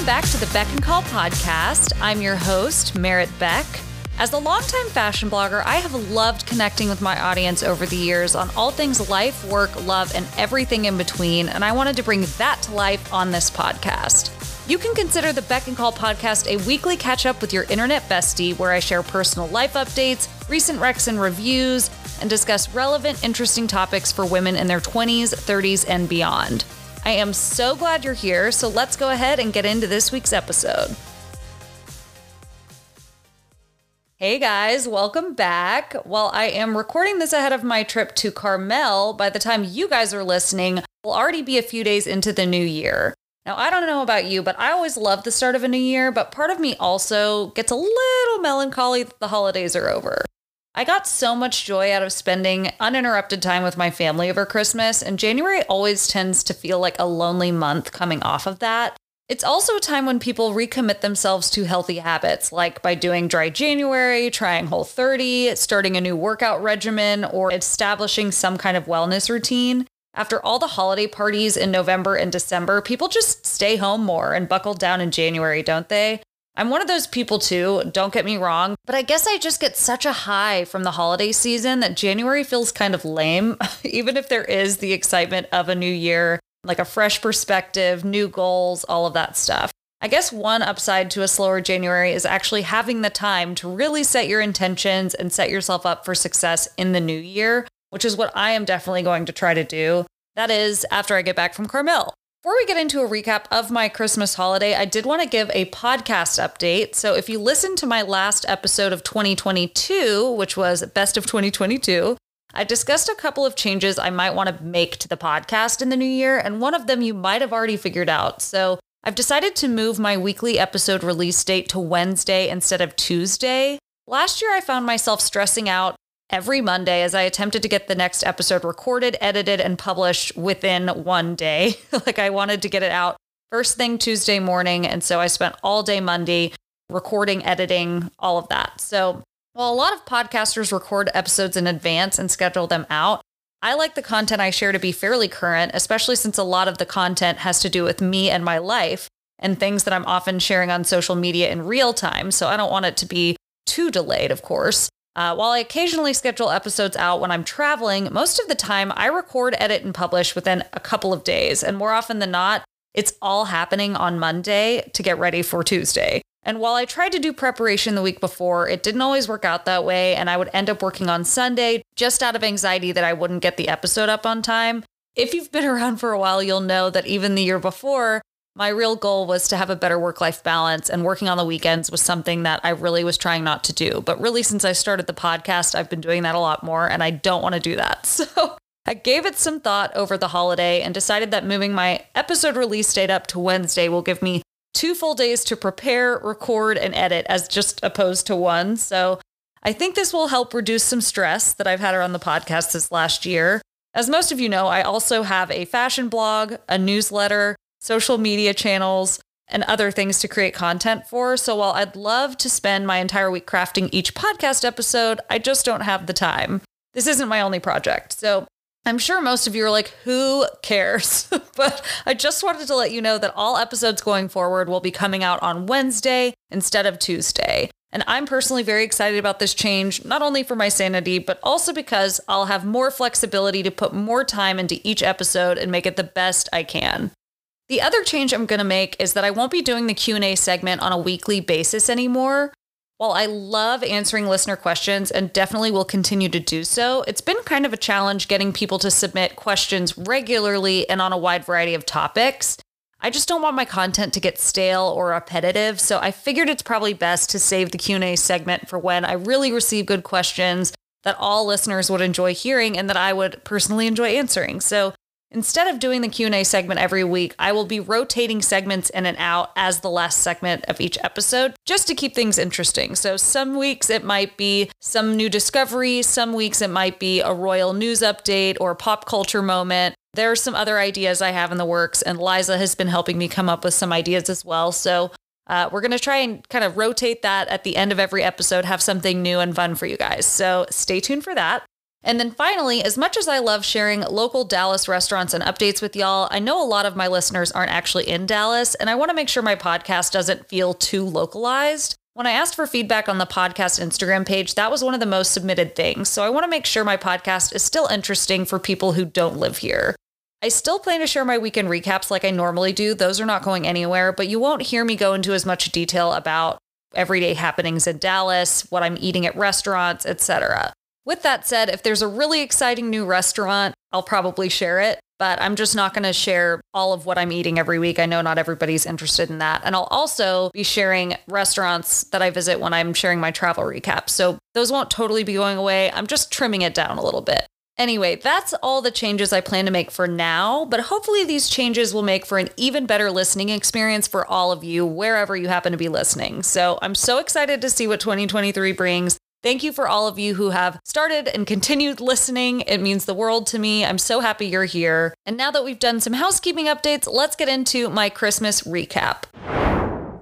welcome back to the Beck and Call podcast. I'm your host, Merritt Beck. As a longtime fashion blogger, I have loved connecting with my audience over the years on all things life, work, love, and everything in between, and I wanted to bring that to life on this podcast. You can consider the Beck and Call podcast a weekly catch up with your internet bestie where I share personal life updates, recent recs and reviews, and discuss relevant, interesting topics for women in their 20s, 30s, and beyond. I am so glad you're here, so let's go ahead and get into this week's episode. Hey guys, welcome back. While I am recording this ahead of my trip to Carmel, by the time you guys are listening, we'll already be a few days into the new year. Now, I don't know about you, but I always love the start of a new year, but part of me also gets a little melancholy that the holidays are over. I got so much joy out of spending uninterrupted time with my family over Christmas, and January always tends to feel like a lonely month coming off of that. It's also a time when people recommit themselves to healthy habits, like by doing dry January, trying Whole 30, starting a new workout regimen, or establishing some kind of wellness routine. After all the holiday parties in November and December, people just stay home more and buckle down in January, don't they? I'm one of those people too, don't get me wrong, but I guess I just get such a high from the holiday season that January feels kind of lame, even if there is the excitement of a new year, like a fresh perspective, new goals, all of that stuff. I guess one upside to a slower January is actually having the time to really set your intentions and set yourself up for success in the new year which is what I am definitely going to try to do. That is after I get back from Carmel. Before we get into a recap of my Christmas holiday, I did want to give a podcast update. So, if you listened to my last episode of 2022, which was Best of 2022, I discussed a couple of changes I might want to make to the podcast in the new year, and one of them you might have already figured out. So, I've decided to move my weekly episode release date to Wednesday instead of Tuesday. Last year, I found myself stressing out every Monday as I attempted to get the next episode recorded, edited, and published within one day. like I wanted to get it out first thing Tuesday morning. And so I spent all day Monday recording, editing, all of that. So while a lot of podcasters record episodes in advance and schedule them out, I like the content I share to be fairly current, especially since a lot of the content has to do with me and my life and things that I'm often sharing on social media in real time. So I don't want it to be too delayed, of course. Uh, while I occasionally schedule episodes out when I'm traveling, most of the time I record, edit, and publish within a couple of days. And more often than not, it's all happening on Monday to get ready for Tuesday. And while I tried to do preparation the week before, it didn't always work out that way. And I would end up working on Sunday just out of anxiety that I wouldn't get the episode up on time. If you've been around for a while, you'll know that even the year before, my real goal was to have a better work life balance, and working on the weekends was something that I really was trying not to do. But really, since I started the podcast, I've been doing that a lot more, and I don't want to do that. So I gave it some thought over the holiday and decided that moving my episode release date up to Wednesday will give me two full days to prepare, record, and edit as just opposed to one. So I think this will help reduce some stress that I've had around the podcast this last year. As most of you know, I also have a fashion blog, a newsletter, social media channels, and other things to create content for. So while I'd love to spend my entire week crafting each podcast episode, I just don't have the time. This isn't my only project. So I'm sure most of you are like, who cares? but I just wanted to let you know that all episodes going forward will be coming out on Wednesday instead of Tuesday. And I'm personally very excited about this change, not only for my sanity, but also because I'll have more flexibility to put more time into each episode and make it the best I can. The other change I'm going to make is that I won't be doing the Q&A segment on a weekly basis anymore. While I love answering listener questions and definitely will continue to do so, it's been kind of a challenge getting people to submit questions regularly and on a wide variety of topics. I just don't want my content to get stale or repetitive, so I figured it's probably best to save the Q&A segment for when I really receive good questions that all listeners would enjoy hearing and that I would personally enjoy answering. So Instead of doing the Q&A segment every week, I will be rotating segments in and out as the last segment of each episode just to keep things interesting. So some weeks it might be some new discovery, some weeks it might be a royal news update or pop culture moment. There are some other ideas I have in the works and Liza has been helping me come up with some ideas as well. So uh, we're going to try and kind of rotate that at the end of every episode, have something new and fun for you guys. So stay tuned for that. And then finally, as much as I love sharing local Dallas restaurants and updates with y'all, I know a lot of my listeners aren't actually in Dallas, and I want to make sure my podcast doesn't feel too localized. When I asked for feedback on the podcast Instagram page, that was one of the most submitted things. So I want to make sure my podcast is still interesting for people who don't live here. I still plan to share my weekend recaps like I normally do. Those are not going anywhere, but you won't hear me go into as much detail about everyday happenings in Dallas, what I'm eating at restaurants, etc. With that said, if there's a really exciting new restaurant, I'll probably share it, but I'm just not going to share all of what I'm eating every week. I know not everybody's interested in that. And I'll also be sharing restaurants that I visit when I'm sharing my travel recaps. So those won't totally be going away. I'm just trimming it down a little bit. Anyway, that's all the changes I plan to make for now, but hopefully these changes will make for an even better listening experience for all of you, wherever you happen to be listening. So I'm so excited to see what 2023 brings. Thank you for all of you who have started and continued listening. It means the world to me. I'm so happy you're here. And now that we've done some housekeeping updates, let's get into my Christmas recap.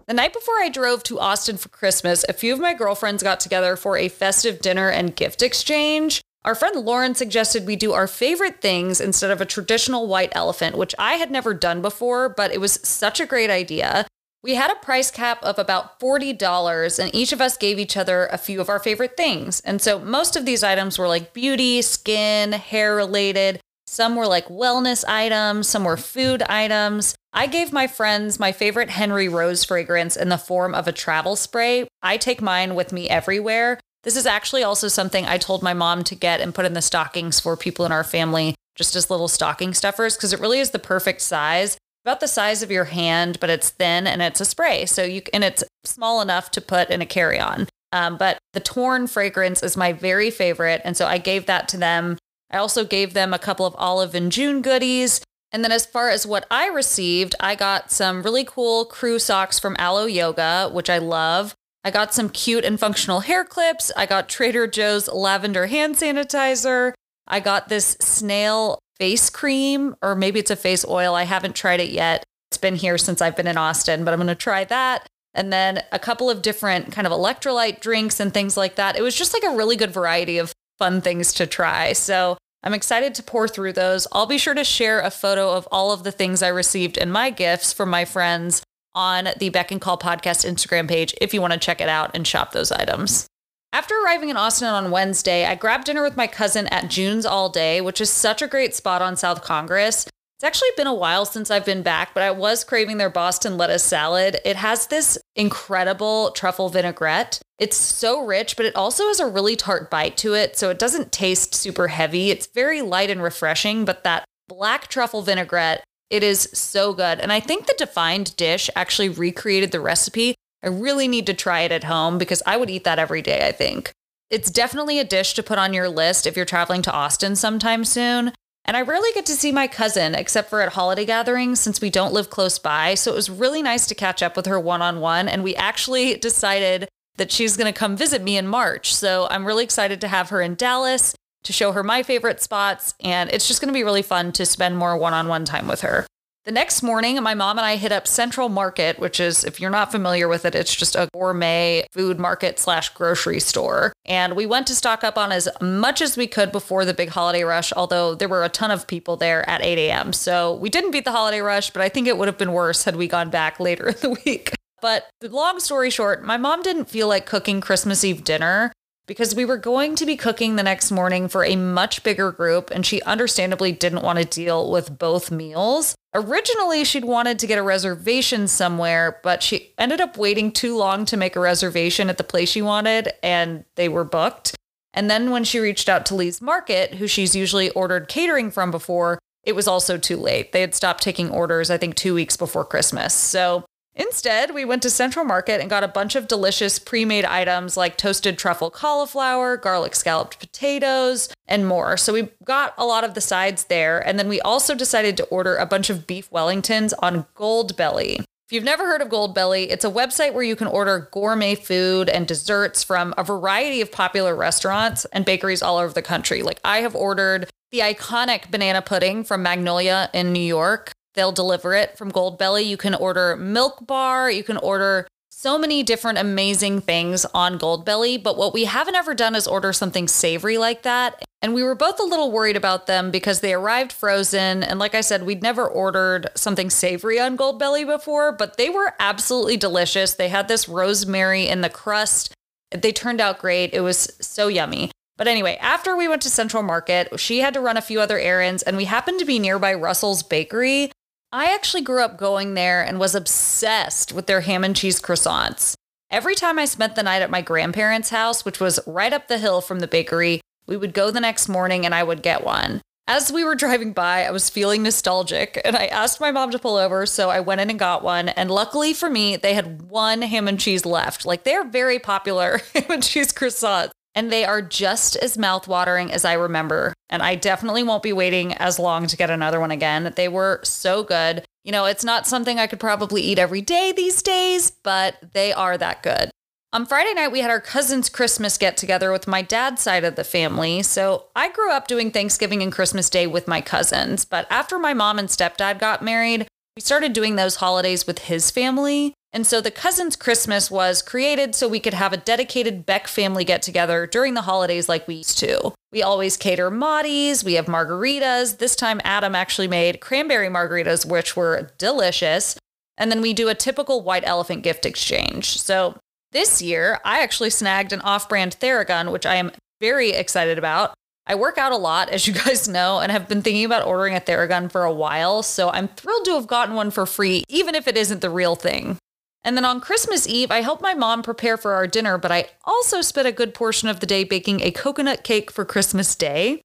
The night before I drove to Austin for Christmas, a few of my girlfriends got together for a festive dinner and gift exchange. Our friend Lauren suggested we do our favorite things instead of a traditional white elephant, which I had never done before, but it was such a great idea. We had a price cap of about $40, and each of us gave each other a few of our favorite things. And so most of these items were like beauty, skin, hair related. Some were like wellness items, some were food items. I gave my friends my favorite Henry Rose fragrance in the form of a travel spray. I take mine with me everywhere. This is actually also something I told my mom to get and put in the stockings for people in our family, just as little stocking stuffers, because it really is the perfect size about the size of your hand, but it's thin and it's a spray. So you and it's small enough to put in a carry on. Um, but the torn fragrance is my very favorite. And so I gave that to them. I also gave them a couple of Olive and June goodies. And then as far as what I received, I got some really cool crew socks from Alo Yoga, which I love. I got some cute and functional hair clips. I got Trader Joe's lavender hand sanitizer. I got this snail face cream, or maybe it's a face oil. I haven't tried it yet. It's been here since I've been in Austin, but I'm going to try that. And then a couple of different kind of electrolyte drinks and things like that. It was just like a really good variety of fun things to try. So I'm excited to pour through those. I'll be sure to share a photo of all of the things I received in my gifts from my friends on the Beck and Call podcast Instagram page if you want to check it out and shop those items. After arriving in Austin on Wednesday, I grabbed dinner with my cousin at June's All Day, which is such a great spot on South Congress. It's actually been a while since I've been back, but I was craving their Boston lettuce salad. It has this incredible truffle vinaigrette. It's so rich, but it also has a really tart bite to it, so it doesn't taste super heavy. It's very light and refreshing, but that black truffle vinaigrette, it is so good. And I think the defined dish actually recreated the recipe I really need to try it at home because I would eat that every day, I think. It's definitely a dish to put on your list if you're traveling to Austin sometime soon. And I rarely get to see my cousin except for at holiday gatherings since we don't live close by. So it was really nice to catch up with her one on one. And we actually decided that she's going to come visit me in March. So I'm really excited to have her in Dallas to show her my favorite spots. And it's just going to be really fun to spend more one on one time with her. The next morning, my mom and I hit up Central Market, which is, if you're not familiar with it, it's just a gourmet food market slash grocery store. And we went to stock up on as much as we could before the big holiday rush, although there were a ton of people there at 8 a.m. So we didn't beat the holiday rush, but I think it would have been worse had we gone back later in the week. But long story short, my mom didn't feel like cooking Christmas Eve dinner because we were going to be cooking the next morning for a much bigger group, and she understandably didn't want to deal with both meals. Originally, she'd wanted to get a reservation somewhere, but she ended up waiting too long to make a reservation at the place she wanted, and they were booked. And then when she reached out to Lee's Market, who she's usually ordered catering from before, it was also too late. They had stopped taking orders, I think, two weeks before Christmas. So Instead, we went to Central Market and got a bunch of delicious pre made items like toasted truffle cauliflower, garlic scalloped potatoes, and more. So we got a lot of the sides there. And then we also decided to order a bunch of beef Wellingtons on Goldbelly. If you've never heard of Goldbelly, it's a website where you can order gourmet food and desserts from a variety of popular restaurants and bakeries all over the country. Like I have ordered the iconic banana pudding from Magnolia in New York. They'll deliver it from Goldbelly. You can order Milk Bar. You can order so many different amazing things on Goldbelly, but what we haven't ever done is order something savory like that. And we were both a little worried about them because they arrived frozen. And like I said, we'd never ordered something savory on Goldbelly before, but they were absolutely delicious. They had this rosemary in the crust. They turned out great. It was so yummy. But anyway, after we went to Central Market, she had to run a few other errands, and we happened to be nearby Russell's Bakery, I actually grew up going there and was obsessed with their ham and cheese croissants. Every time I spent the night at my grandparents' house, which was right up the hill from the bakery, we would go the next morning and I would get one. As we were driving by, I was feeling nostalgic and I asked my mom to pull over, so I went in and got one. And luckily for me, they had one ham and cheese left. Like they're very popular ham and cheese croissants and they are just as mouthwatering as I remember. And I definitely won't be waiting as long to get another one again. They were so good. You know, it's not something I could probably eat every day these days, but they are that good. On Friday night, we had our cousin's Christmas get together with my dad's side of the family. So I grew up doing Thanksgiving and Christmas Day with my cousins. But after my mom and stepdad got married, we started doing those holidays with his family. And so the Cousins Christmas was created so we could have a dedicated Beck family get together during the holidays like we used to. We always cater Maudie's, we have margaritas. This time, Adam actually made cranberry margaritas, which were delicious. And then we do a typical white elephant gift exchange. So this year, I actually snagged an off brand Theragun, which I am very excited about. I work out a lot, as you guys know, and have been thinking about ordering a Theragun for a while. So I'm thrilled to have gotten one for free, even if it isn't the real thing. And then on Christmas Eve, I helped my mom prepare for our dinner, but I also spent a good portion of the day baking a coconut cake for Christmas Day.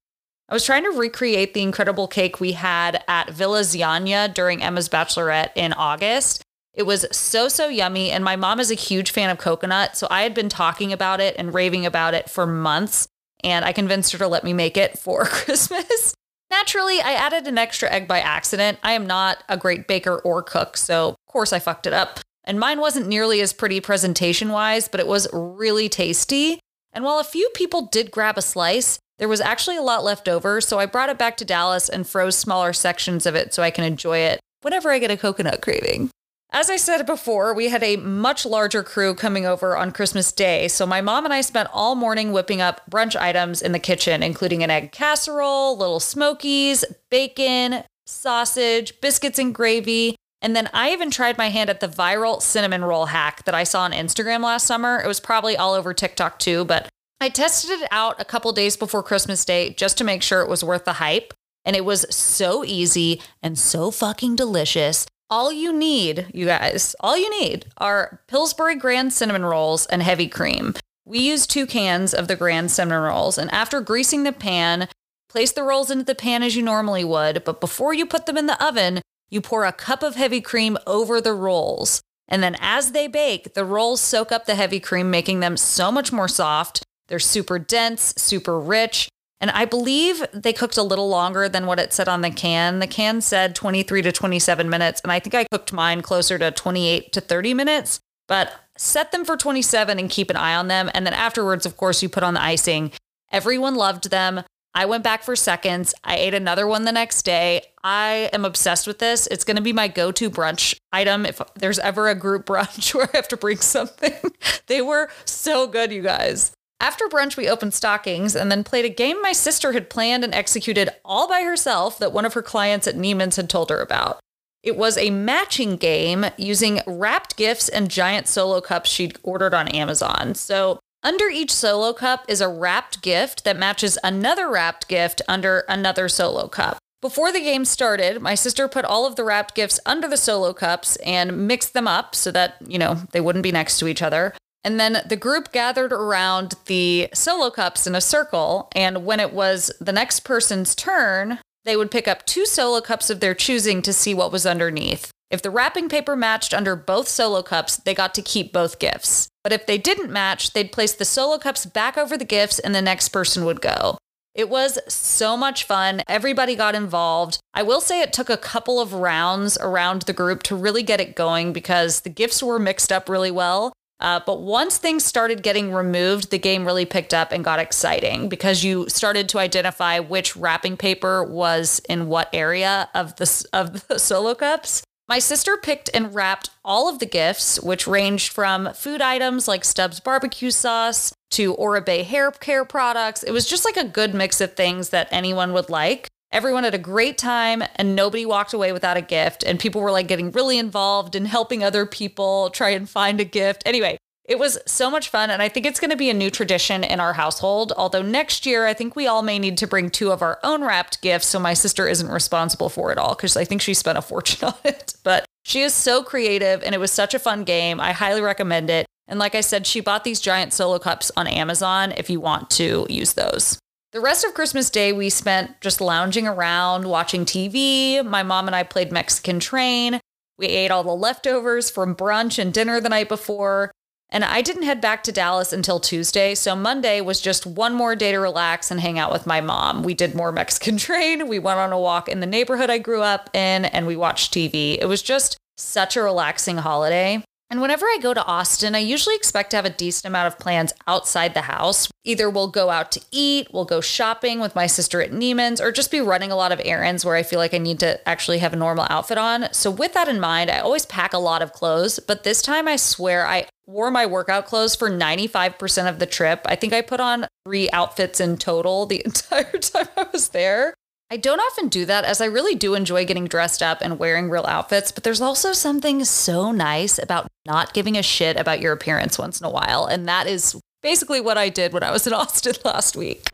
I was trying to recreate the incredible cake we had at Villa Zianya during Emma's Bachelorette in August. It was so, so yummy. And my mom is a huge fan of coconut. So I had been talking about it and raving about it for months. And I convinced her to let me make it for Christmas. Naturally, I added an extra egg by accident. I am not a great baker or cook. So, of course, I fucked it up. And mine wasn't nearly as pretty presentation wise, but it was really tasty. And while a few people did grab a slice, there was actually a lot left over, so I brought it back to Dallas and froze smaller sections of it so I can enjoy it whenever I get a coconut craving. As I said before, we had a much larger crew coming over on Christmas Day, so my mom and I spent all morning whipping up brunch items in the kitchen, including an egg casserole, little smokies, bacon, sausage, biscuits and gravy, and then I even tried my hand at the viral cinnamon roll hack that I saw on Instagram last summer. It was probably all over TikTok too, but I tested it out a couple days before Christmas Day just to make sure it was worth the hype. And it was so easy and so fucking delicious. All you need, you guys, all you need are Pillsbury Grand Cinnamon Rolls and heavy cream. We used two cans of the Grand Cinnamon Rolls, and after greasing the pan, place the rolls into the pan as you normally would. But before you put them in the oven, you pour a cup of heavy cream over the rolls. And then as they bake, the rolls soak up the heavy cream, making them so much more soft. They're super dense, super rich. And I believe they cooked a little longer than what it said on the can. The can said 23 to 27 minutes. And I think I cooked mine closer to 28 to 30 minutes. But set them for 27 and keep an eye on them. And then afterwards, of course, you put on the icing. Everyone loved them. I went back for seconds. I ate another one the next day. I am obsessed with this. It's going to be my go to brunch item if there's ever a group brunch where I have to bring something. they were so good, you guys. After brunch, we opened stockings and then played a game my sister had planned and executed all by herself that one of her clients at Neiman's had told her about. It was a matching game using wrapped gifts and giant solo cups she'd ordered on Amazon. So under each solo cup is a wrapped gift that matches another wrapped gift under another solo cup. Before the game started, my sister put all of the wrapped gifts under the solo cups and mixed them up so that, you know, they wouldn't be next to each other. And then the group gathered around the solo cups in a circle. And when it was the next person's turn, they would pick up two solo cups of their choosing to see what was underneath. If the wrapping paper matched under both solo cups, they got to keep both gifts. But if they didn't match, they'd place the solo cups back over the gifts and the next person would go. It was so much fun. Everybody got involved. I will say it took a couple of rounds around the group to really get it going because the gifts were mixed up really well. Uh, but once things started getting removed, the game really picked up and got exciting because you started to identify which wrapping paper was in what area of the of the solo cups. My sister picked and wrapped all of the gifts, which ranged from food items like Stubb's barbecue sauce to Oribe hair care products. It was just like a good mix of things that anyone would like. Everyone had a great time and nobody walked away without a gift. And people were like getting really involved in helping other people try and find a gift. Anyway, it was so much fun, and I think it's going to be a new tradition in our household. Although next year, I think we all may need to bring two of our own wrapped gifts so my sister isn't responsible for it all because I think she spent a fortune on it. But she is so creative, and it was such a fun game. I highly recommend it. And like I said, she bought these giant solo cups on Amazon if you want to use those. The rest of Christmas Day, we spent just lounging around, watching TV. My mom and I played Mexican Train. We ate all the leftovers from brunch and dinner the night before. And I didn't head back to Dallas until Tuesday. So Monday was just one more day to relax and hang out with my mom. We did more Mexican train. We went on a walk in the neighborhood I grew up in and we watched TV. It was just such a relaxing holiday. And whenever I go to Austin, I usually expect to have a decent amount of plans outside the house. Either we'll go out to eat, we'll go shopping with my sister at Neiman's, or just be running a lot of errands where I feel like I need to actually have a normal outfit on. So, with that in mind, I always pack a lot of clothes, but this time I swear I wore my workout clothes for 95% of the trip. I think I put on three outfits in total the entire time I was there. I don't often do that as I really do enjoy getting dressed up and wearing real outfits, but there's also something so nice about not giving a shit about your appearance once in a while. And that is basically what I did when I was in Austin last week.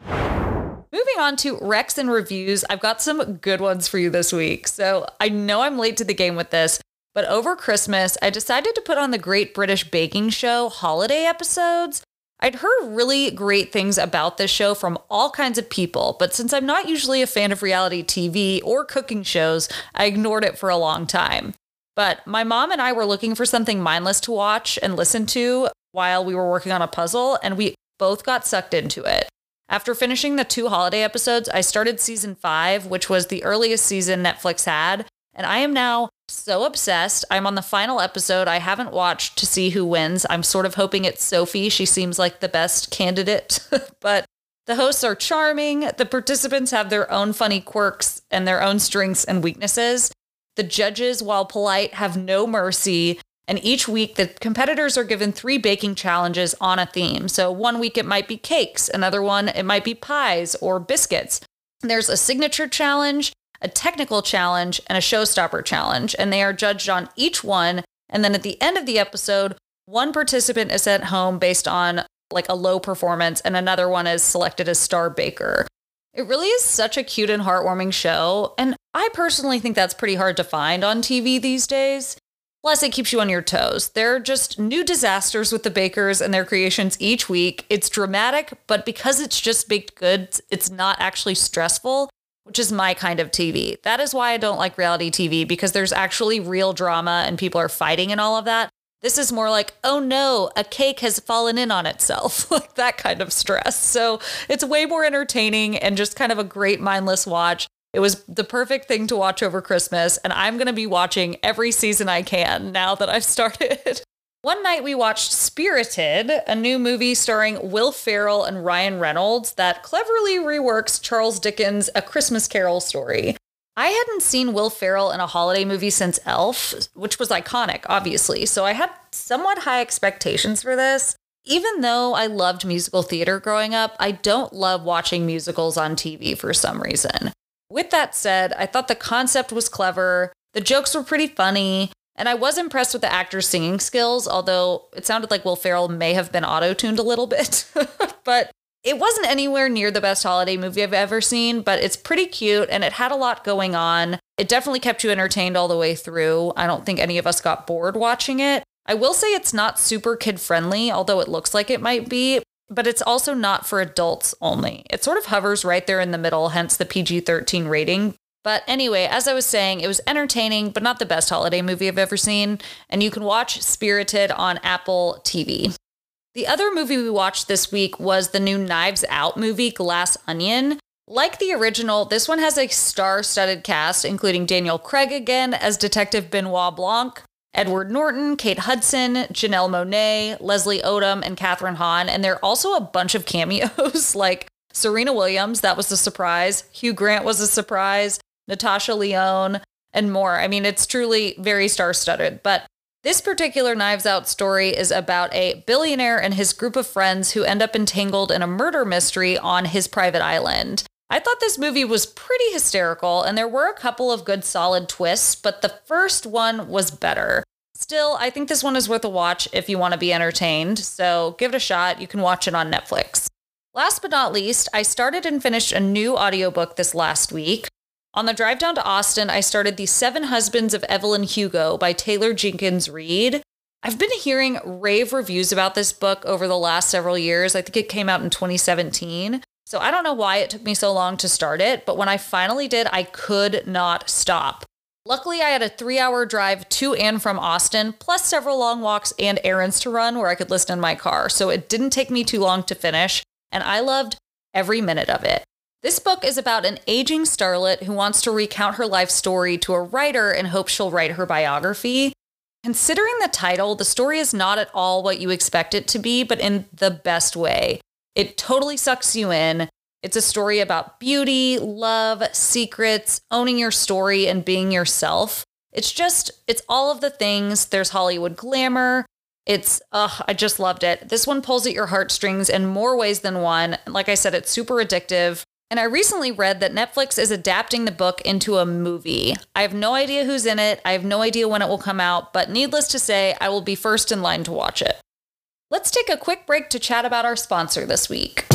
Moving on to Recs and reviews, I've got some good ones for you this week. So I know I'm late to the game with this, but over Christmas, I decided to put on the Great British Baking Show holiday episodes. I'd heard really great things about this show from all kinds of people, but since I'm not usually a fan of reality TV or cooking shows, I ignored it for a long time. But my mom and I were looking for something mindless to watch and listen to while we were working on a puzzle, and we both got sucked into it. After finishing the two holiday episodes, I started season five, which was the earliest season Netflix had, and I am now so obsessed. I'm on the final episode. I haven't watched to see who wins. I'm sort of hoping it's Sophie. She seems like the best candidate. but the hosts are charming. The participants have their own funny quirks and their own strengths and weaknesses. The judges, while polite, have no mercy. And each week, the competitors are given three baking challenges on a theme. So one week it might be cakes, another one it might be pies or biscuits. There's a signature challenge, a technical challenge, and a showstopper challenge. And they are judged on each one. And then at the end of the episode, one participant is sent home based on like a low performance, and another one is selected as star baker. It really is such a cute and heartwarming show. And I personally think that's pretty hard to find on TV these days. Plus, it keeps you on your toes. There are just new disasters with the bakers and their creations each week. It's dramatic, but because it's just baked goods, it's not actually stressful which is my kind of TV. That is why I don't like reality TV because there's actually real drama and people are fighting and all of that. This is more like, oh no, a cake has fallen in on itself, like that kind of stress. So it's way more entertaining and just kind of a great mindless watch. It was the perfect thing to watch over Christmas, and I'm going to be watching every season I can now that I've started. One night we watched Spirited, a new movie starring Will Ferrell and Ryan Reynolds that cleverly reworks Charles Dickens' A Christmas Carol story. I hadn't seen Will Ferrell in a holiday movie since Elf, which was iconic, obviously, so I had somewhat high expectations for this. Even though I loved musical theater growing up, I don't love watching musicals on TV for some reason. With that said, I thought the concept was clever, the jokes were pretty funny, and I was impressed with the actor's singing skills, although it sounded like Will Ferrell may have been auto tuned a little bit. but it wasn't anywhere near the best holiday movie I've ever seen, but it's pretty cute and it had a lot going on. It definitely kept you entertained all the way through. I don't think any of us got bored watching it. I will say it's not super kid friendly, although it looks like it might be, but it's also not for adults only. It sort of hovers right there in the middle, hence the PG 13 rating. But anyway, as I was saying, it was entertaining, but not the best holiday movie I've ever seen. And you can watch Spirited on Apple TV. The other movie we watched this week was the new Knives Out movie, Glass Onion. Like the original, this one has a star studded cast, including Daniel Craig again as Detective Benoit Blanc, Edward Norton, Kate Hudson, Janelle Monáe, Leslie Odom, and Kathryn Hahn. And there are also a bunch of cameos like Serena Williams, that was a surprise. Hugh Grant was a surprise. Natasha Lyonne, and more. I mean, it's truly very star studded. But this particular Knives Out story is about a billionaire and his group of friends who end up entangled in a murder mystery on his private island. I thought this movie was pretty hysterical, and there were a couple of good solid twists, but the first one was better. Still, I think this one is worth a watch if you want to be entertained, so give it a shot. You can watch it on Netflix. Last but not least, I started and finished a new audiobook this last week. On the drive down to Austin, I started The Seven Husbands of Evelyn Hugo by Taylor Jenkins Reid. I've been hearing rave reviews about this book over the last several years. I think it came out in 2017. So I don't know why it took me so long to start it, but when I finally did, I could not stop. Luckily, I had a three hour drive to and from Austin, plus several long walks and errands to run where I could listen in my car. So it didn't take me too long to finish, and I loved every minute of it. This book is about an aging starlet who wants to recount her life story to a writer and hopes she'll write her biography. Considering the title, the story is not at all what you expect it to be, but in the best way. It totally sucks you in. It's a story about beauty, love, secrets, owning your story, and being yourself. It's just, it's all of the things. There's Hollywood glamour. It's, ugh, I just loved it. This one pulls at your heartstrings in more ways than one. Like I said, it's super addictive. And I recently read that Netflix is adapting the book into a movie. I have no idea who's in it. I have no idea when it will come out, but needless to say, I will be first in line to watch it. Let's take a quick break to chat about our sponsor this week.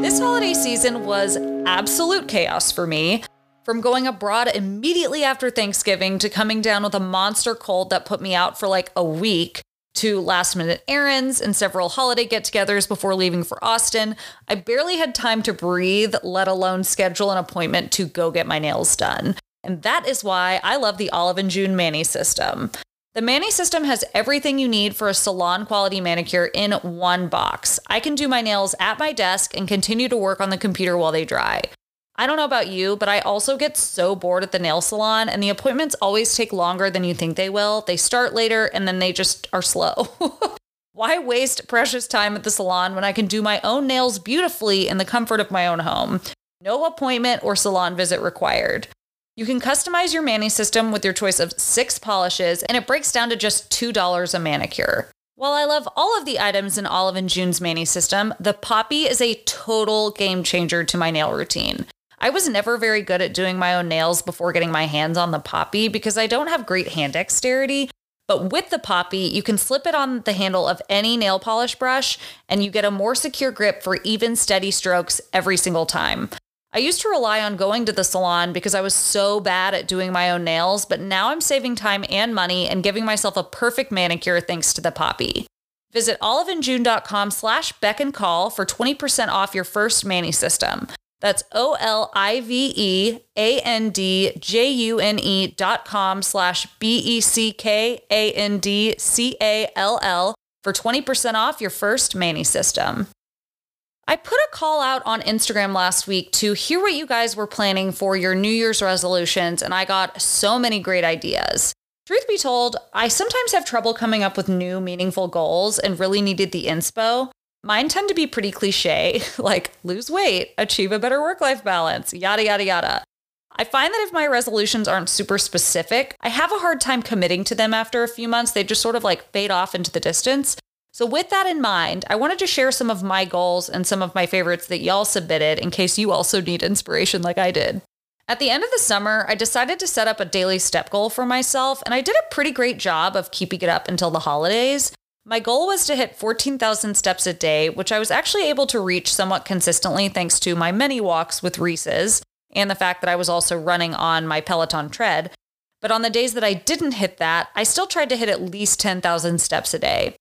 This holiday season was absolute chaos for me. From going abroad immediately after Thanksgiving to coming down with a monster cold that put me out for like a week to last minute errands and several holiday get togethers before leaving for Austin. I barely had time to breathe, let alone schedule an appointment to go get my nails done. And that is why I love the Olive and June Mani system. The Mani system has everything you need for a salon quality manicure in one box. I can do my nails at my desk and continue to work on the computer while they dry. I don't know about you, but I also get so bored at the nail salon, and the appointments always take longer than you think they will. They start later and then they just are slow. Why waste precious time at the salon when I can do my own nails beautifully in the comfort of my own home? No appointment or salon visit required. You can customize your mani system with your choice of six polishes, and it breaks down to just $2 a manicure. While I love all of the items in Olive and June's Mani system, the Poppy is a total game changer to my nail routine. I was never very good at doing my own nails before getting my hands on the Poppy because I don't have great hand dexterity. But with the Poppy, you can slip it on the handle of any nail polish brush and you get a more secure grip for even steady strokes every single time. I used to rely on going to the salon because I was so bad at doing my own nails, but now I'm saving time and money and giving myself a perfect manicure thanks to the Poppy. Visit oliveandjune.com slash beck and call for 20% off your first Mani system. That's O L I V E A N D J U N E dot com slash B E C K A N D C A L L for 20% off your first Mani system. I put a call out on Instagram last week to hear what you guys were planning for your New Year's resolutions, and I got so many great ideas. Truth be told, I sometimes have trouble coming up with new, meaningful goals and really needed the inspo. Mine tend to be pretty cliche, like lose weight, achieve a better work life balance, yada, yada, yada. I find that if my resolutions aren't super specific, I have a hard time committing to them after a few months. They just sort of like fade off into the distance. So, with that in mind, I wanted to share some of my goals and some of my favorites that y'all submitted in case you also need inspiration like I did. At the end of the summer, I decided to set up a daily step goal for myself, and I did a pretty great job of keeping it up until the holidays. My goal was to hit 14,000 steps a day, which I was actually able to reach somewhat consistently thanks to my many walks with Reese's and the fact that I was also running on my Peloton tread. But on the days that I didn't hit that, I still tried to hit at least 10,000 steps a day.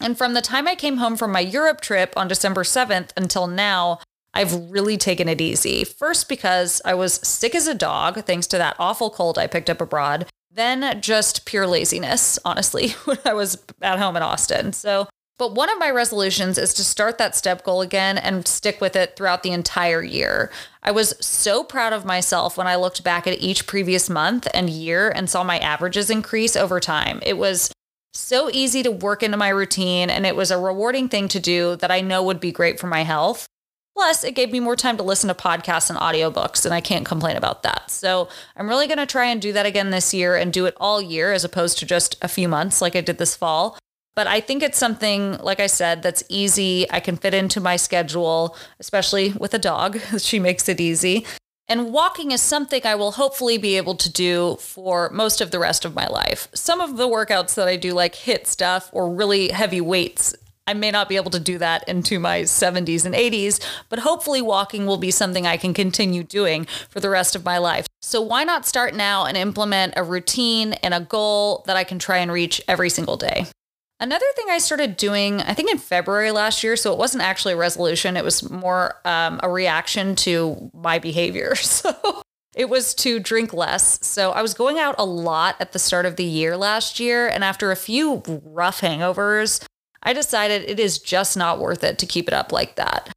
And from the time I came home from my Europe trip on December 7th until now, I've really taken it easy. First, because I was sick as a dog, thanks to that awful cold I picked up abroad then just pure laziness, honestly, when I was at home in Austin. So, but one of my resolutions is to start that step goal again and stick with it throughout the entire year. I was so proud of myself when I looked back at each previous month and year and saw my averages increase over time. It was So easy to work into my routine, and it was a rewarding thing to do that I know would be great for my health. Plus, it gave me more time to listen to podcasts and audiobooks, and I can't complain about that. So, I'm really going to try and do that again this year and do it all year as opposed to just a few months like I did this fall. But I think it's something, like I said, that's easy. I can fit into my schedule, especially with a dog. she makes it easy. And walking is something I will hopefully be able to do for most of the rest of my life. Some of the workouts that I do, like HIIT stuff or really heavy weights, I may not be able to do that into my 70s and 80s, but hopefully walking will be something I can continue doing for the rest of my life. So why not start now and implement a routine and a goal that I can try and reach every single day? Another thing I started doing, I think in February last year, so it wasn't actually a resolution, it was more um, a reaction to my behavior. So it was to drink less. So I was going out a lot at the start of the year last year. And after a few rough hangovers, I decided it is just not worth it to keep it up like that.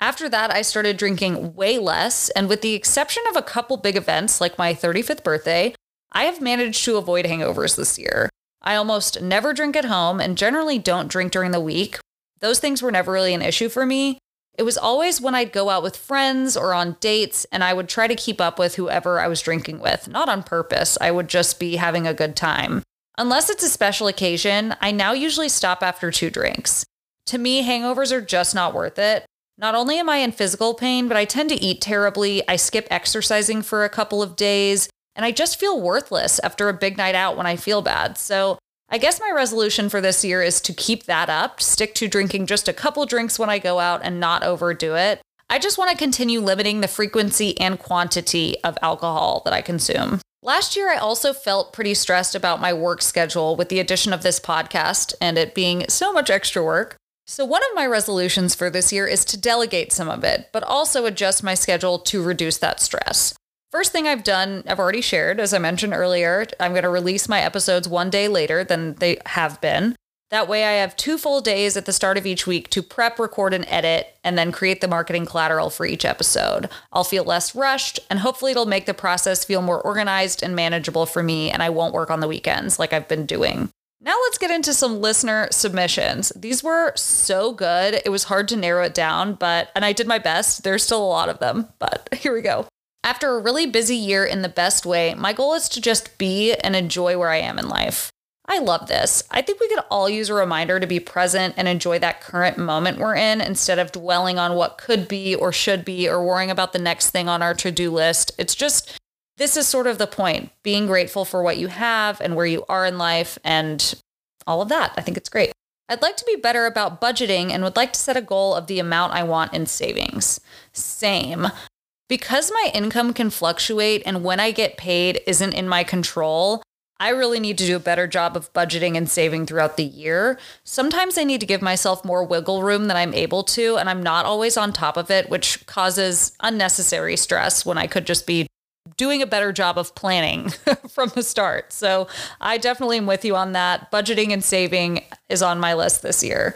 After that, I started drinking way less, and with the exception of a couple big events like my 35th birthday, I have managed to avoid hangovers this year. I almost never drink at home and generally don't drink during the week. Those things were never really an issue for me. It was always when I'd go out with friends or on dates, and I would try to keep up with whoever I was drinking with, not on purpose. I would just be having a good time. Unless it's a special occasion, I now usually stop after two drinks. To me, hangovers are just not worth it. Not only am I in physical pain, but I tend to eat terribly. I skip exercising for a couple of days, and I just feel worthless after a big night out when I feel bad. So, I guess my resolution for this year is to keep that up, stick to drinking just a couple drinks when I go out and not overdo it. I just want to continue limiting the frequency and quantity of alcohol that I consume. Last year, I also felt pretty stressed about my work schedule with the addition of this podcast and it being so much extra work. So, one of my resolutions for this year is to delegate some of it, but also adjust my schedule to reduce that stress. First thing I've done, I've already shared, as I mentioned earlier, I'm going to release my episodes one day later than they have been. That way, I have two full days at the start of each week to prep, record, and edit, and then create the marketing collateral for each episode. I'll feel less rushed, and hopefully, it'll make the process feel more organized and manageable for me, and I won't work on the weekends like I've been doing. Now, let's get into some listener submissions. These were so good. It was hard to narrow it down, but, and I did my best. There's still a lot of them, but here we go. After a really busy year in the best way, my goal is to just be and enjoy where I am in life. I love this. I think we could all use a reminder to be present and enjoy that current moment we're in instead of dwelling on what could be or should be or worrying about the next thing on our to do list. It's just, this is sort of the point being grateful for what you have and where you are in life and all of that. I think it's great. I'd like to be better about budgeting and would like to set a goal of the amount I want in savings. Same. Because my income can fluctuate and when I get paid isn't in my control, I really need to do a better job of budgeting and saving throughout the year. Sometimes I need to give myself more wiggle room than I'm able to, and I'm not always on top of it, which causes unnecessary stress when I could just be doing a better job of planning from the start. So I definitely am with you on that. Budgeting and saving is on my list this year.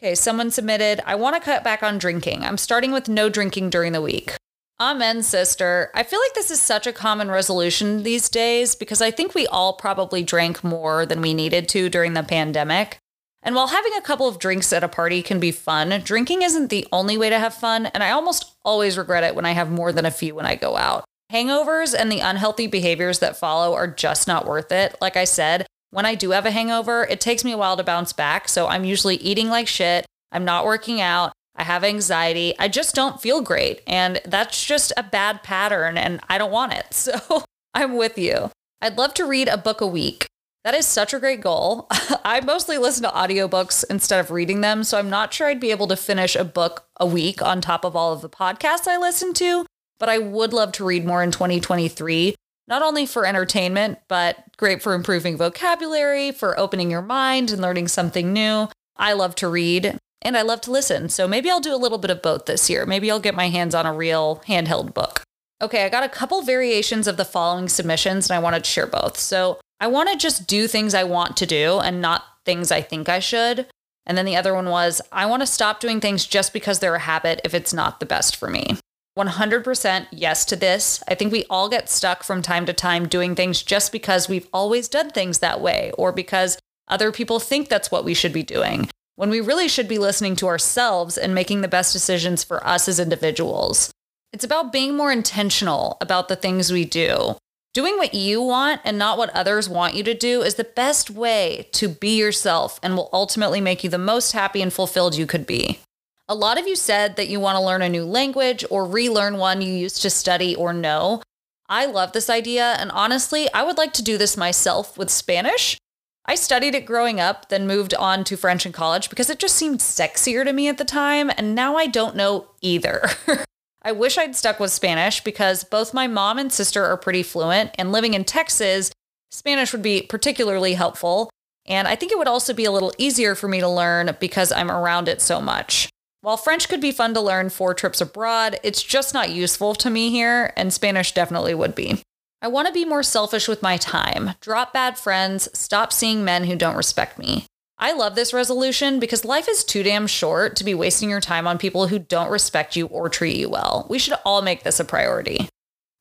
Okay, someone submitted, I want to cut back on drinking. I'm starting with no drinking during the week. Amen, sister. I feel like this is such a common resolution these days because I think we all probably drank more than we needed to during the pandemic. And while having a couple of drinks at a party can be fun, drinking isn't the only way to have fun, and I almost always regret it when I have more than a few when I go out. Hangovers and the unhealthy behaviors that follow are just not worth it. Like I said, when I do have a hangover, it takes me a while to bounce back, so I'm usually eating like shit, I'm not working out, I have anxiety. I just don't feel great. And that's just a bad pattern and I don't want it. So I'm with you. I'd love to read a book a week. That is such a great goal. I mostly listen to audiobooks instead of reading them. So I'm not sure I'd be able to finish a book a week on top of all of the podcasts I listen to. But I would love to read more in 2023, not only for entertainment, but great for improving vocabulary, for opening your mind and learning something new. I love to read and I love to listen. So maybe I'll do a little bit of both this year. Maybe I'll get my hands on a real handheld book. Okay, I got a couple variations of the following submissions and I wanted to share both. So I want to just do things I want to do and not things I think I should. And then the other one was I want to stop doing things just because they're a habit if it's not the best for me. 100% yes to this. I think we all get stuck from time to time doing things just because we've always done things that way or because Other people think that's what we should be doing, when we really should be listening to ourselves and making the best decisions for us as individuals. It's about being more intentional about the things we do. Doing what you want and not what others want you to do is the best way to be yourself and will ultimately make you the most happy and fulfilled you could be. A lot of you said that you want to learn a new language or relearn one you used to study or know. I love this idea, and honestly, I would like to do this myself with Spanish. I studied it growing up, then moved on to French in college because it just seemed sexier to me at the time, and now I don't know either. I wish I'd stuck with Spanish because both my mom and sister are pretty fluent, and living in Texas, Spanish would be particularly helpful. And I think it would also be a little easier for me to learn because I'm around it so much. While French could be fun to learn for trips abroad, it's just not useful to me here, and Spanish definitely would be. I want to be more selfish with my time, drop bad friends, stop seeing men who don't respect me. I love this resolution because life is too damn short to be wasting your time on people who don't respect you or treat you well. We should all make this a priority.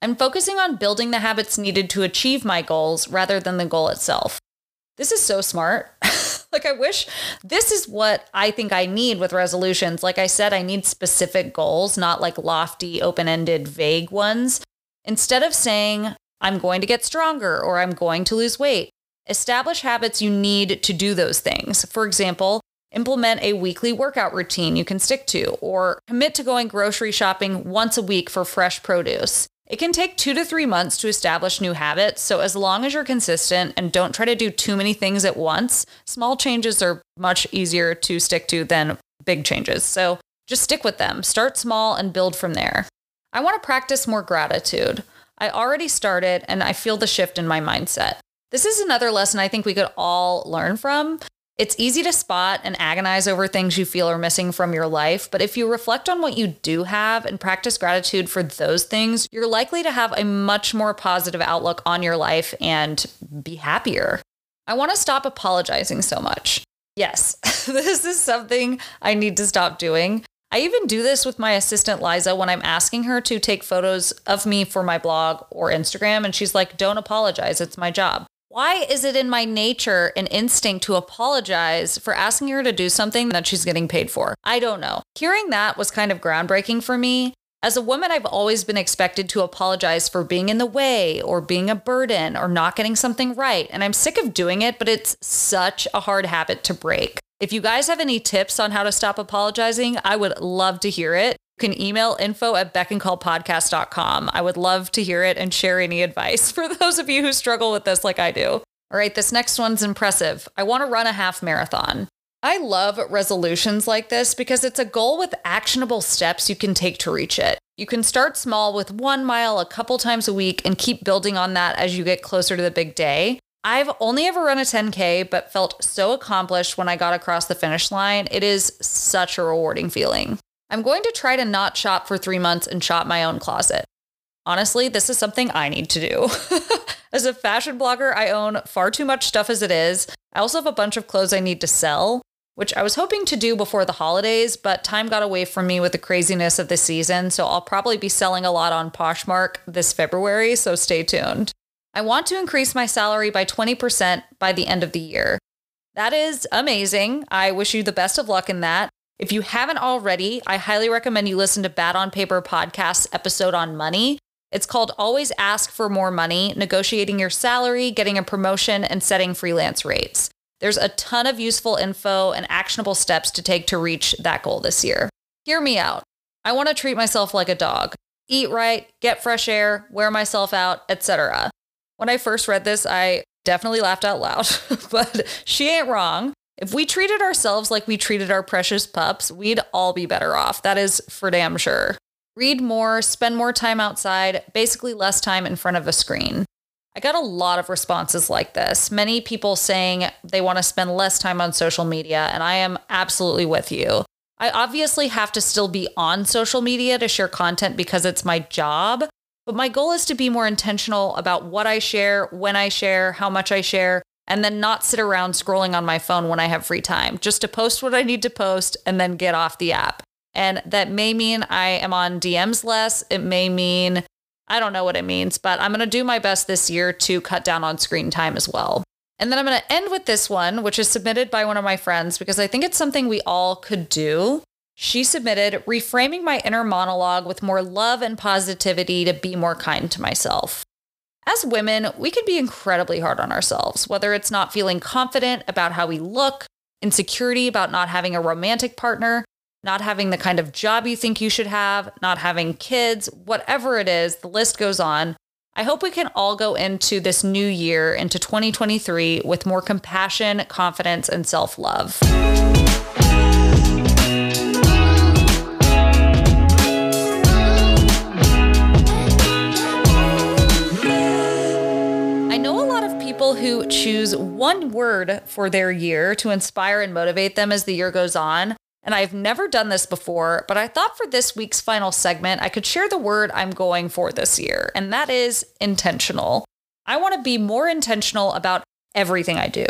I'm focusing on building the habits needed to achieve my goals rather than the goal itself. This is so smart. like, I wish this is what I think I need with resolutions. Like I said, I need specific goals, not like lofty, open ended, vague ones. Instead of saying, I'm going to get stronger or I'm going to lose weight, establish habits you need to do those things. For example, implement a weekly workout routine you can stick to, or commit to going grocery shopping once a week for fresh produce. It can take two to three months to establish new habits, so as long as you're consistent and don't try to do too many things at once, small changes are much easier to stick to than big changes. So just stick with them, start small, and build from there. I want to practice more gratitude. I already started, and I feel the shift in my mindset. This is another lesson I think we could all learn from. It's easy to spot and agonize over things you feel are missing from your life, but if you reflect on what you do have and practice gratitude for those things, you're likely to have a much more positive outlook on your life and be happier. I want to stop apologizing so much. Yes, this is something I need to stop doing. I even do this with my assistant Liza when I'm asking her to take photos of me for my blog or Instagram, and she's like, don't apologize, it's my job. Why is it in my nature and instinct to apologize for asking her to do something that she's getting paid for? I don't know. Hearing that was kind of groundbreaking for me. As a woman, I've always been expected to apologize for being in the way or being a burden or not getting something right. And I'm sick of doing it, but it's such a hard habit to break. If you guys have any tips on how to stop apologizing, I would love to hear it. You can email info at beckandcallpodcast.com. I would love to hear it and share any advice for those of you who struggle with this like I do. All right, this next one's impressive. I want to run a half marathon. I love resolutions like this because it's a goal with actionable steps you can take to reach it. You can start small with one mile a couple times a week and keep building on that as you get closer to the big day. I've only ever run a 10K, but felt so accomplished when I got across the finish line. It is such a rewarding feeling. I'm going to try to not shop for three months and shop my own closet. Honestly, this is something I need to do. as a fashion blogger, I own far too much stuff as it is. I also have a bunch of clothes I need to sell, which I was hoping to do before the holidays, but time got away from me with the craziness of the season, so I'll probably be selling a lot on Poshmark this February, so stay tuned. I want to increase my salary by 20% by the end of the year. That is amazing. I wish you the best of luck in that. If you haven't already, I highly recommend you listen to Bad on Paper podcast's episode on money. It's called Always Ask for More Money Negotiating Your Salary, Getting a Promotion, and Setting Freelance Rates. There's a ton of useful info and actionable steps to take to reach that goal this year. Hear me out. I want to treat myself like a dog. Eat right, get fresh air, wear myself out, etc. When I first read this, I definitely laughed out loud, but she ain't wrong. If we treated ourselves like we treated our precious pups, we'd all be better off. That is for damn sure. Read more, spend more time outside, basically less time in front of a screen. I got a lot of responses like this. Many people saying they want to spend less time on social media, and I am absolutely with you. I obviously have to still be on social media to share content because it's my job, but my goal is to be more intentional about what I share, when I share, how much I share, and then not sit around scrolling on my phone when I have free time, just to post what I need to post and then get off the app. And that may mean I am on DMs less. It may mean, I don't know what it means, but I'm going to do my best this year to cut down on screen time as well. And then I'm going to end with this one, which is submitted by one of my friends because I think it's something we all could do. She submitted reframing my inner monologue with more love and positivity to be more kind to myself. As women, we can be incredibly hard on ourselves, whether it's not feeling confident about how we look, insecurity about not having a romantic partner, not having the kind of job you think you should have, not having kids, whatever it is, the list goes on. I hope we can all go into this new year, into 2023, with more compassion, confidence, and self love. Who choose one word for their year to inspire and motivate them as the year goes on. And I've never done this before, but I thought for this week's final segment, I could share the word I'm going for this year, and that is intentional. I want to be more intentional about everything I do,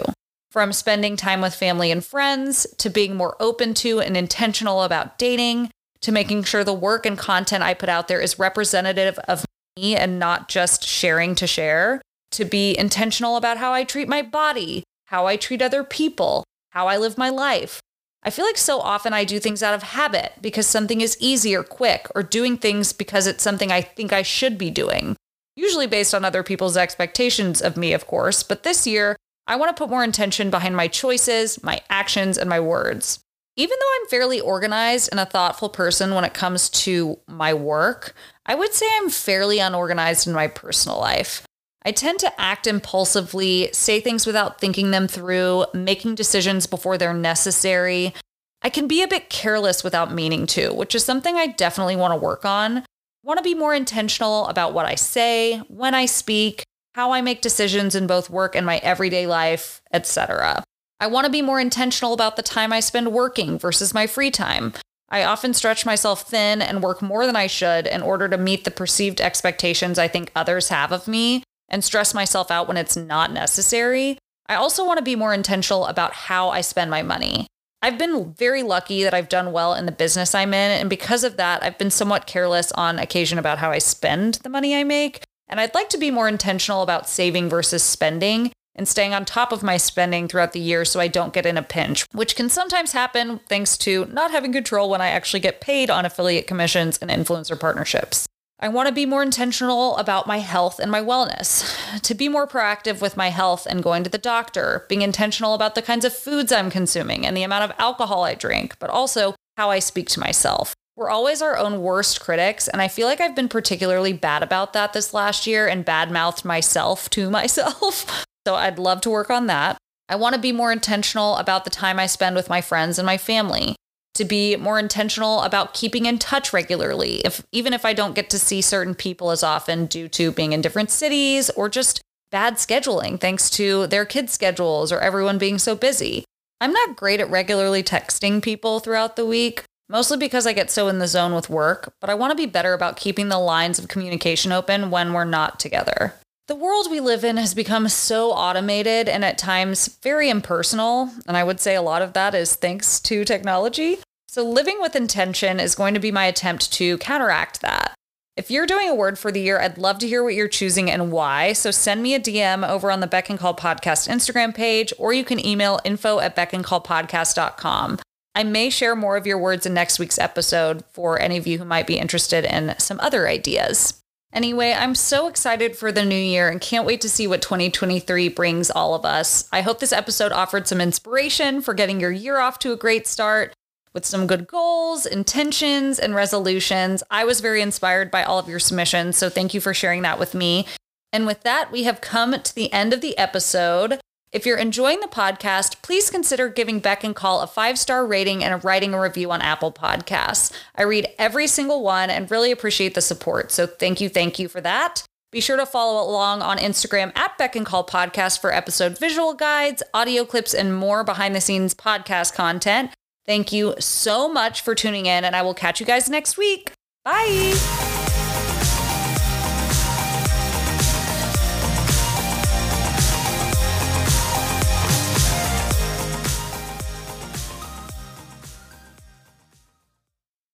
from spending time with family and friends to being more open to and intentional about dating to making sure the work and content I put out there is representative of me and not just sharing to share, to be intentional about how I treat my body, how I treat other people, how I live my life I feel like so often I do things out of habit because something is easy or quick, or doing things because it's something I think I should be doing. Usually based on other people's expectations of me, of course, but this year, I want to put more intention behind my choices, my actions, and my words. Even though I'm fairly organized and a thoughtful person when it comes to my work, I would say I'm fairly unorganized in my personal life. I tend to act impulsively, say things without thinking them through, making decisions before they're necessary. I can be a bit careless without meaning to, which is something I definitely want to work on. I want to be more intentional about what I say, when I speak, how I make decisions in both work and my everyday life, etc. I want to be more intentional about the time I spend working versus my free time. I often stretch myself thin and work more than I should in order to meet the perceived expectations I think others have of me and stress myself out when it's not necessary. I also want to be more intentional about how I spend my money. I've been very lucky that I've done well in the business I'm in. And because of that, I've been somewhat careless on occasion about how I spend the money I make. And I'd like to be more intentional about saving versus spending and staying on top of my spending throughout the year so I don't get in a pinch, which can sometimes happen thanks to not having control when I actually get paid on affiliate commissions and influencer partnerships. I want to be more intentional about my health and my wellness, to be more proactive with my health and going to the doctor, being intentional about the kinds of foods I'm consuming and the amount of alcohol I drink, but also how I speak to myself. We're always our own worst critics, and I feel like I've been particularly bad about that this last year and badmouthed myself to myself. so I'd love to work on that. I want to be more intentional about the time I spend with my friends and my family to be more intentional about keeping in touch regularly if even if I don't get to see certain people as often due to being in different cities or just bad scheduling thanks to their kids' schedules or everyone being so busy. I'm not great at regularly texting people throughout the week, mostly because I get so in the zone with work, but I want to be better about keeping the lines of communication open when we're not together. The world we live in has become so automated and at times very impersonal. And I would say a lot of that is thanks to technology. So, living with intention is going to be my attempt to counteract that. If you're doing a word for the year, I'd love to hear what you're choosing and why. So send me a DM over on the Beck and Call Podcast Instagram page, or you can email info at beckandcallpodcast.com. I may share more of your words in next week's episode for any of you who might be interested in some other ideas. Anyway, I'm so excited for the new year and can't wait to see what 2023 brings all of us. I hope this episode offered some inspiration for getting your year off to a great start with some good goals, intentions, and resolutions. I was very inspired by all of your submissions, so thank you for sharing that with me. And with that, we have come to the end of the episode. If you're enjoying the podcast, please consider giving Beck and Call a five star rating and writing a review on Apple Podcasts. I read every single one and really appreciate the support. So thank you, thank you for that. Be sure to follow along on Instagram at Beck and Call Podcast for episode visual guides, audio clips, and more behind the scenes podcast content. Thank you so much for tuning in, and I will catch you guys next week. Bye.